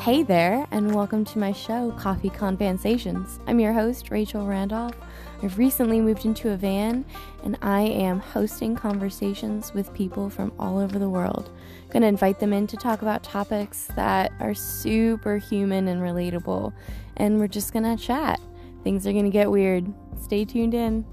Hey there, and welcome to my show, Coffee ConVANsations. I'm your host, Rachel Randolph. I've recently moved into a van, and I am hosting conversations with people from all over the world. I'm going to invite them in to talk about topics that are super human and relatable, and we're just going to chat. Things are going to get weird. Stay tuned in.